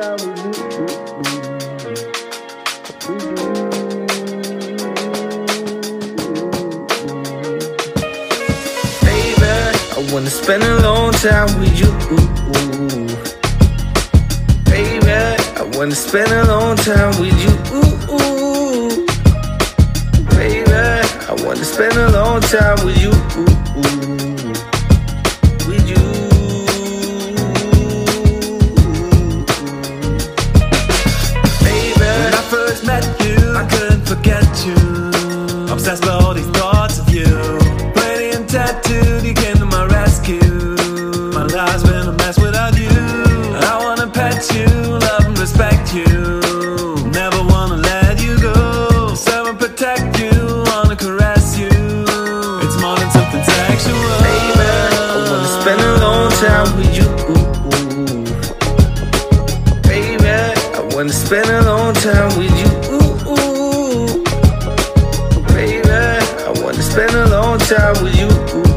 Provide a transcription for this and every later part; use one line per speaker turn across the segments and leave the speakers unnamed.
Baby, I wanna spend a long time with you. Baby, I wanna spend a long time with you. Baby, I wanna spend a long time with you. With you. Time with you. Baby, I wanna spend a long time with you. Baby, I wanna spend a long time with you.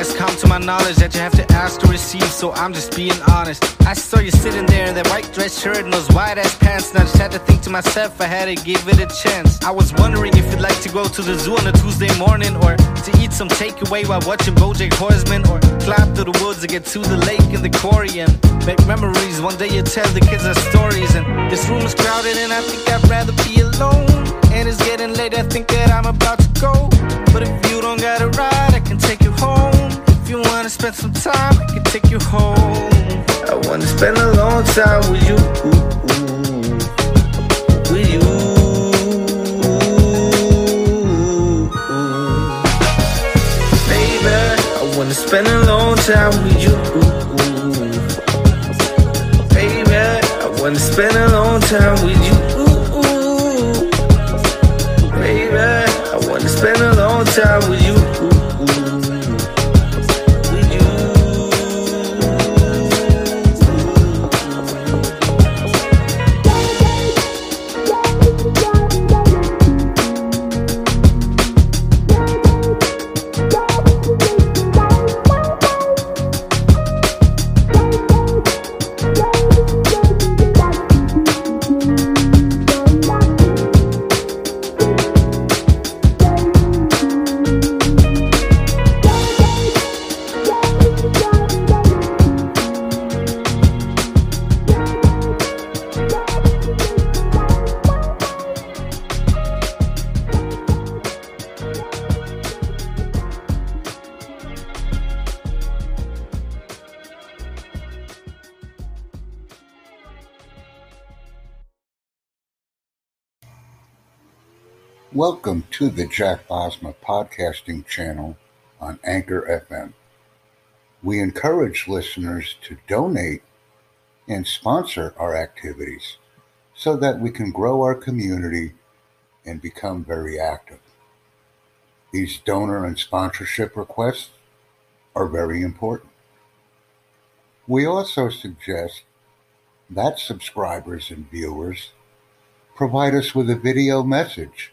Has come to my knowledge that you have to ask to receive, so I'm just being honest. I saw you sitting there in that white dress shirt and those white ass pants, and I just had to think to myself I had to give it a chance. I was wondering if you'd like to go to the zoo on a Tuesday morning, or to eat some takeaway while watching Bojack Horseman, or climb through the woods to get to the lake in the quarry and make memories. One day you tell the kids our stories, and this room is crowded, and I think I'd rather be alone. And it's getting late, I think that I'm about to go. But if you don't got a ride, I can take spend some time, I can take you home.
I wanna spend a long time with you. With you. Baby, I wanna spend a long time with you. Baby, I wanna spend a long time with you. Baby, I wanna spend a long time with you.
Welcome to the Jack Bosma podcasting channel on Anchor FM. We encourage listeners to donate and sponsor our activities so that we can grow our community and become very active. These donor and sponsorship requests are very important. We also suggest that subscribers and viewers provide us with a video message